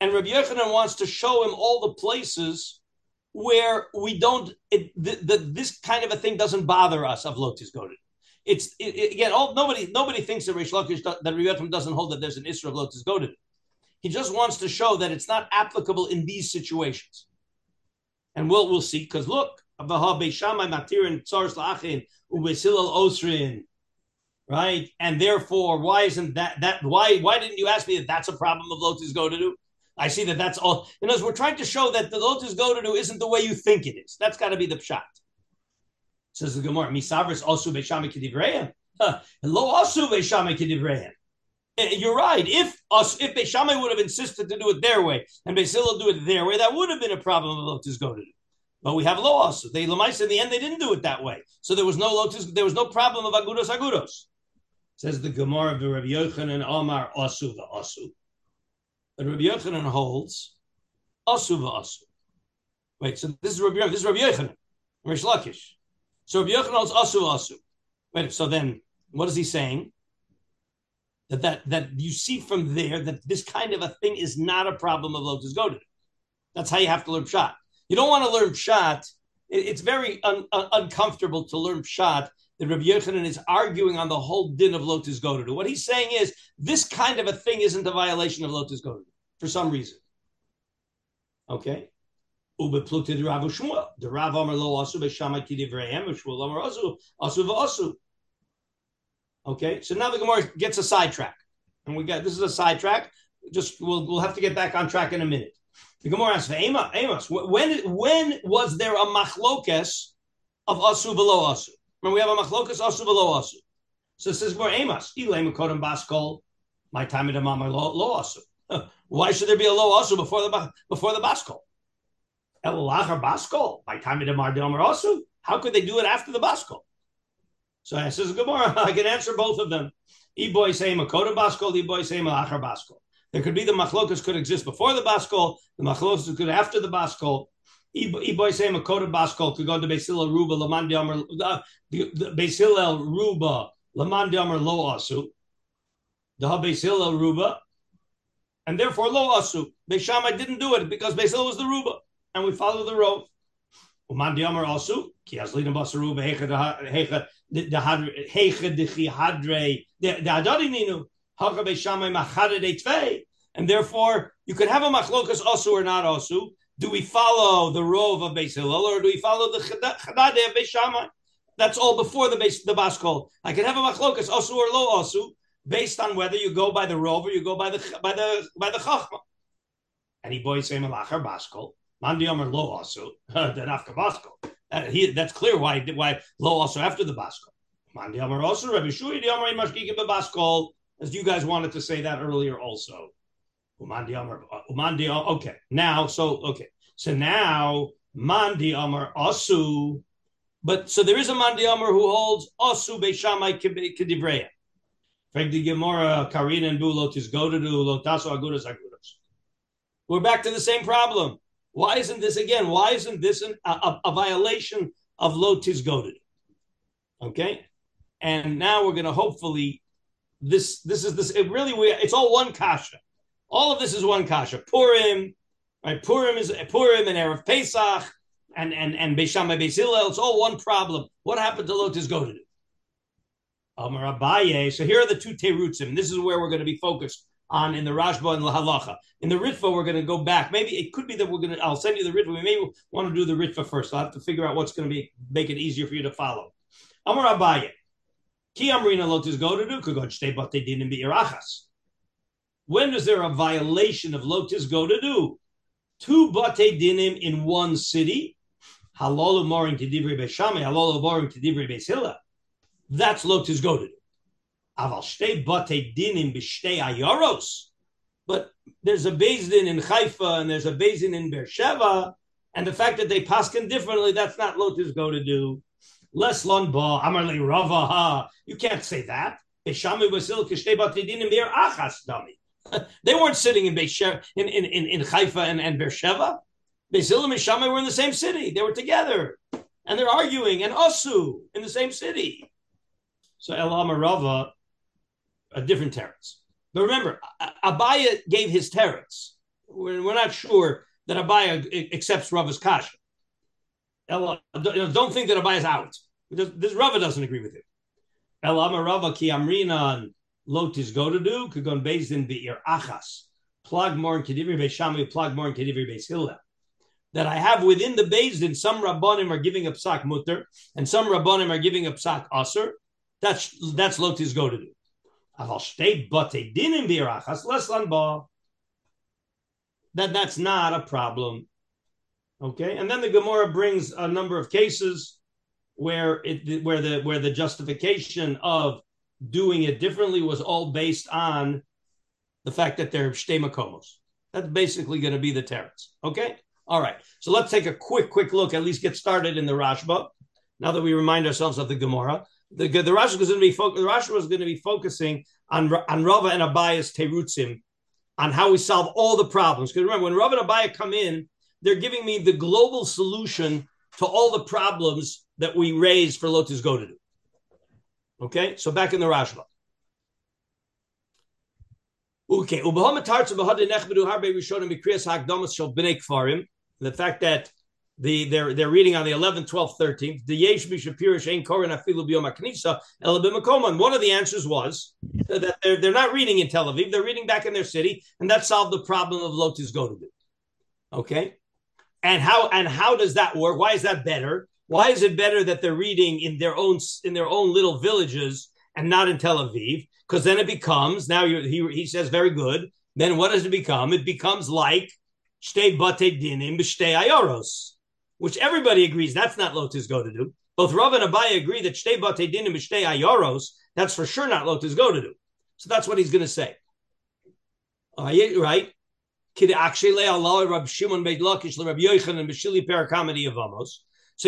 and Rabbi Yochanan wants to show him all the places where we don't it, the, the, this kind of a thing doesn't bother us of lotus goaded. It's it, it, again, all, nobody nobody thinks that Rish Lakish that Riyotrim doesn't hold that there's an issue of lotus goaded. He just wants to show that it's not applicable in these situations, and we'll we'll see. Because look, right? And therefore, why isn't that that why why didn't you ask me that that's a problem of lotus go to do? I see that that's all. In other we're trying to show that the lotus go to do isn't the way you think it is. That's got to be the pshat. Says the Gemara, Misavris also beishami kidivreim. Lo also beishami kidivreim. Eh, you're right. If us, if Beis Shammai would have insisted to do it their way and Beisil do it their way, that would have been a problem of lotus go to do. But we have lo also. They lemais in the end they didn't do it that way, so there was no lotus. There was no problem of agudos agudos. Says the Gemara of the Rabbi Yochanan Omar asu asu. But Rabbi Yochanan holds asu v'asu. Wait, so this is Rabbi this is Rabbi Yochanan, Rish Lakish. So Rabbi Yochanan holds asu v'asu. Wait, so then what is he saying? That, that that you see from there that this kind of a thing is not a problem of lotus godin. That's how you have to learn shot. You don't want to learn shot. it's very un, un, uncomfortable to learn shot that Rabbi Yochanan is arguing on the whole din of lotus godin. What he's saying is this kind of a thing isn't a violation of lotus godin for some reason. Okay. Okay, so now the Gemara gets a sidetrack, and we got this is a sidetrack. Just we'll we'll have to get back on track in a minute. The Gemara asks, Amos, Amos, when when was there a machlokes of asu below asu? When we have a machlokes asu below asu. So it says more Amos, Ilay Makodim Baskol, my time in Mama lo asu. Why should there be a low asu before the before the baskol? Elachar baskol by time of the Mardomer also. How could they do it after the baskol? So I says Gemara, I can answer both of them. Eboy say Makoda baskol, Eboy say Malachar baskol. There could be the machlokas could exist before the baskol, the machlokas could after the baskol. Eboy say Makoda baskol could go to Basil Ruba, Laman Diamar, uh, Basil Ruba, Laman Diamar Lo Asu. The Basil Ruba, and therefore lo asu. Beis Shammai didn't do it because Beisil was the ruba, and we follow the road. Uman diamar also ki aslina basaru behecha hecha the hecha the chihadre the adarininu and therefore you could have a machlokas also or not also. Do we follow the rove of Beis Hillel or do we follow the chadade of Beis Shammai? That's all before the base the baskol. I can have a machlokas also or lo also based on whether you go by the rove or you go by the by the by the chachma. And he boys say malachar baskol. Mandi Omer lo also then after baskol. That's clear why why lo also after the baskol. Mandi Omer also Rabbi Shui the Omer mashkikim baskol as you guys wanted to say that earlier also. Umandi Omer uh, Umandi uh, okay now so okay so now Mandi Omer asu. But so there is a Mandi Omer who holds asu beishamai kedivreya. Karina and Bulo Tizgodu, Lotaso Agudas Agudas. We're back to the same problem. Why isn't this again? Why isn't this an, a, a, violation of Lo Tizgodu? Okay, and now we're going to hopefully this this is this it really we it's all one kasha. All of this is one kasha. Purim, right? Purim is Purim and erev Pesach and and and Beisham Beis It's all one problem. What happened to Lo Tizgodu? Amar Abaye. So here are the two terutzim. This is where we're going to be focused on in the Rashba and the Halacha. In the Ritva, we're going to go back. Maybe it could be that we're going to. I'll send you the Ritva. We may want to do the Ritva first. I'll have to figure out what's going to be make it easier for you to follow. Amar Abaye. Go to do. When is there a violation of lotus go to do? Two bate dinim in one city. Halolu moring to divrei be'shame. Halolu moring to divrei be'sila. That's lotus goaded. Aval shtei bate dinim b'shtei ayoros. But there's a Din in Haifa and there's a Din in Beersheba, and the fact that they paskin differently, that's not lotus go to do. Less lon ba amarli rava ha. You can't say that. They weren't sitting in Beersheba, in in in, in Haifa and, and Beersheba. Basil and Shammai were in the same city. They were together, and they're arguing and asu in the same city. So El Amarava, a different teretz. But remember, Abaye gave his teretz. We're, we're, not sure that Abaye accepts Rava's kasha. Don't think that Abaye is out. This Rava doesn't agree with it. El Amarava ki amrinan lotis go to do kagon bezin be'ir achas. Plug more in Kedivri Beis plug more in Kedivri Beis Hillel that I have within the Bezdin, some Rabbanim are giving a psak mutter, and some Rabbanim are giving a psak aser, that's that's lotis go to do. Aval shtei bate dinim birachas leslan ba. That that's not a problem. Okay, and then the Gemara brings a number of cases where it where the where the justification of doing it differently was all based on the fact that they're shtei makomos. That's basically going to be the teretz. Okay, all right. So let's take a quick quick look. At least get started in the Rashba. Now that we remind ourselves of the Gemara, the the Rashi was going to be fo- the Rashi was going to be focusing on on Rava and Abaye's terutzim, on how we solve all the problems. Because remember, when Rava and Abaya come in, they're giving me the global solution to all the problems that we raise for Lotus Go to do. Okay, so back in the Rashba. Okay, the fact that the they're they're reading on the 11th, 12th, 13th. The. One of the answers was that they're they're not reading in Tel Aviv; they're reading back in their city, and that solved the problem of lotus godubit. Okay, and how and how does that work? Why is that better? Why is it better that they're reading in their own in their own little villages and not in Tel Aviv? Because then it becomes now he he says very good. Then what does it become? It becomes like shtei bate dinim b'shtei ayoros which everybody agrees that's not lotus go to do. Both Rav and Abaye agree that shtei bate dinim shtei ayoros, that's for sure not lotus go to do. So that's what he's going to say. Right? So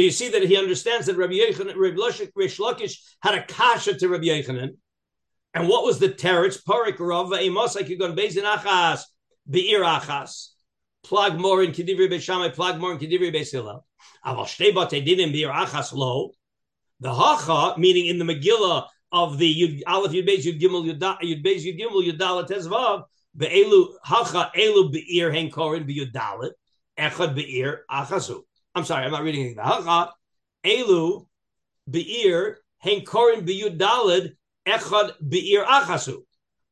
you see that he understands that Rabbi Yochanan, Rabbi Lakish had a kasha to Rabbi Yochanan. And what was the teretz? Parik Rav Amos going Bezin Achas Be'ir Achas plug more in Kedivri Beis Shammai, plug more in Kedivri Beisila. Aval Shtebate Dinim Bir Achas Lo. The Hacha, meaning in the Megillah of the Yud Aleph Yud Beis Yud Gimel Yud Beis Yud Gimel Yud Dalet Tezvav, Be'elu Hacha Elu Be'ir Hen Korin Be'Yud Dalet, Echad Be'ir Achasu. I'm sorry, I'm not reading it. Elu beir hein korin biyud dalid echad beir achasu.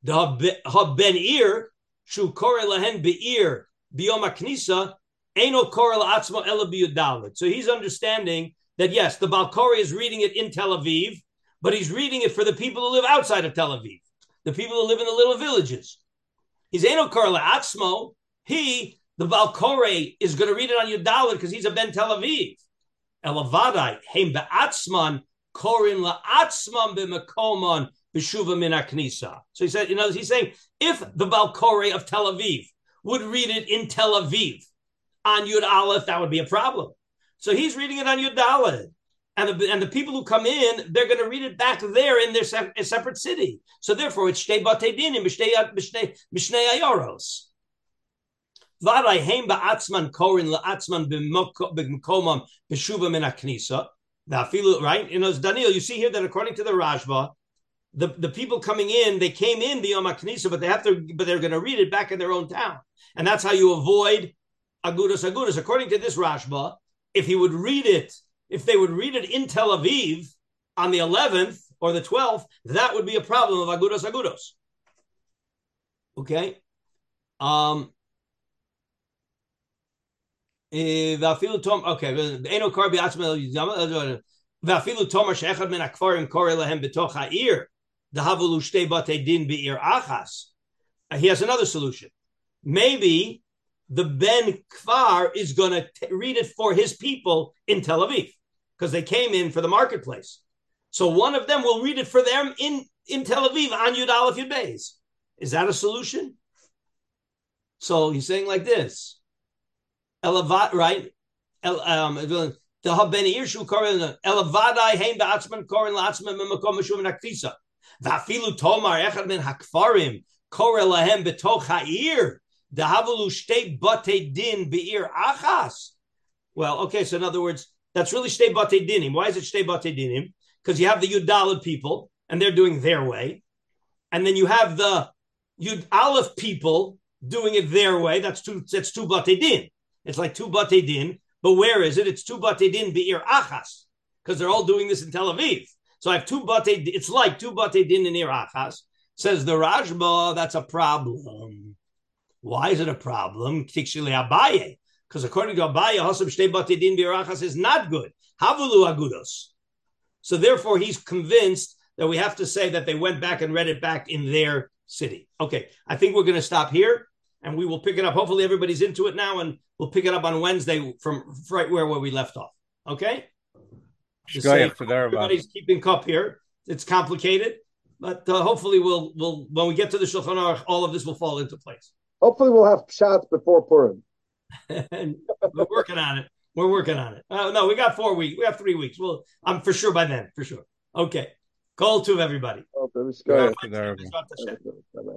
The ha ben ir shu kore lahen beir biyom aknisa eno kore la'atzmo ela biyud dalid. So he's understanding that yes, the Balkori is reading it in Tel Aviv, but he's reading it for the people who live outside of Tel Aviv, the people who live in the little villages. He's eno kore la'atzmo. He the Balkore is going to read it on Yudalid because he's a Ben Tel Aviv. Elavadai, Heim Be'atzman, Korin La'atzman B'Mekomon, B'Shuva Min Knisa. So he said, you know, he's saying, if the Balkore of Tel Aviv would read it in Tel Aviv on Yud Aleph, that would be a problem. So he's reading it on Yud Aleph. And the, and the people who come in, they're going to read it back there in their se- separate city. So therefore, it's Shtei Batei Dinim, Mishnei Ayoros. Varai heim ba'atzman korin la'atzman b'mkomam b'shuva min aknisa. Right? You know, Daniel, you see here that according to the Rashba, the, the people coming in, they came in beyond Aknisa, but they have to, but they're going to read it back in their own town. And that's how you avoid Agudas Agudas. According to this Rashba, if he would read it, if they would read it in Tel Aviv on the 11th or the 12th, that would be a problem of Agudas Agudos. Okay. Um, ואפילו תום, אוקיי, אינו קורא בעצמו, ואפילו תומר שאחד מן הכפרים קורא להם בתוך העיר, דהבו לו שתי בתי דין בעיר אחס. He has another solution. Maybe the Ben Kfar is going to read it for his people in Tel Aviv because they came in for the marketplace. So one of them will read it for them in, in Tel Aviv on Yud Aleph Yud Beis. Is that a solution? So he's saying like this. Elavat, right? El, um, the haben irshu korin elavadai heim ba'atzman korin la'atzman memakom mishum nakfisa. Va'afilu tomar echad min hakfarim kore lahem betoch ha'ir dahavulu shtei bate din be'ir achas. Well, okay, so in other words, that's really shtei bate dinim. Why is it shtei bate dinim? Because you have the Yudalid people, and they're doing their way. And then you have the Yud Aleph people doing it their way. That's two, that's two bate din. It's like two bate din, but where is it? It's two bate din be'ir achas, because they're all doing this in Tel Aviv. So I have two bate. It's like two bate din in ir achas. Says the Rashba, that's a problem. Why is it a problem? Abaye, because according to Abaye, Hasam shtei bate din be'ir achas is not good. Havulu agudos. So therefore, he's convinced that we have to say that they went back and read it back in their city. Okay, I think we're going to stop here and we will pick it up. Hopefully, everybody's into it now, and we'll pick it up on Wednesday from right where, where we left off. Okay. Say, everybody's keeping cup here. It's complicated, but uh, hopefully, we'll we'll when we get to the Shulchan Aruch, all of this will fall into place. Hopefully, we'll have shots before Purim. we're working on it. We're working on it. Uh, no, we got four weeks. We have three weeks. Well, I'm for sure by then, for sure. Okay. Call to everybody. Oh,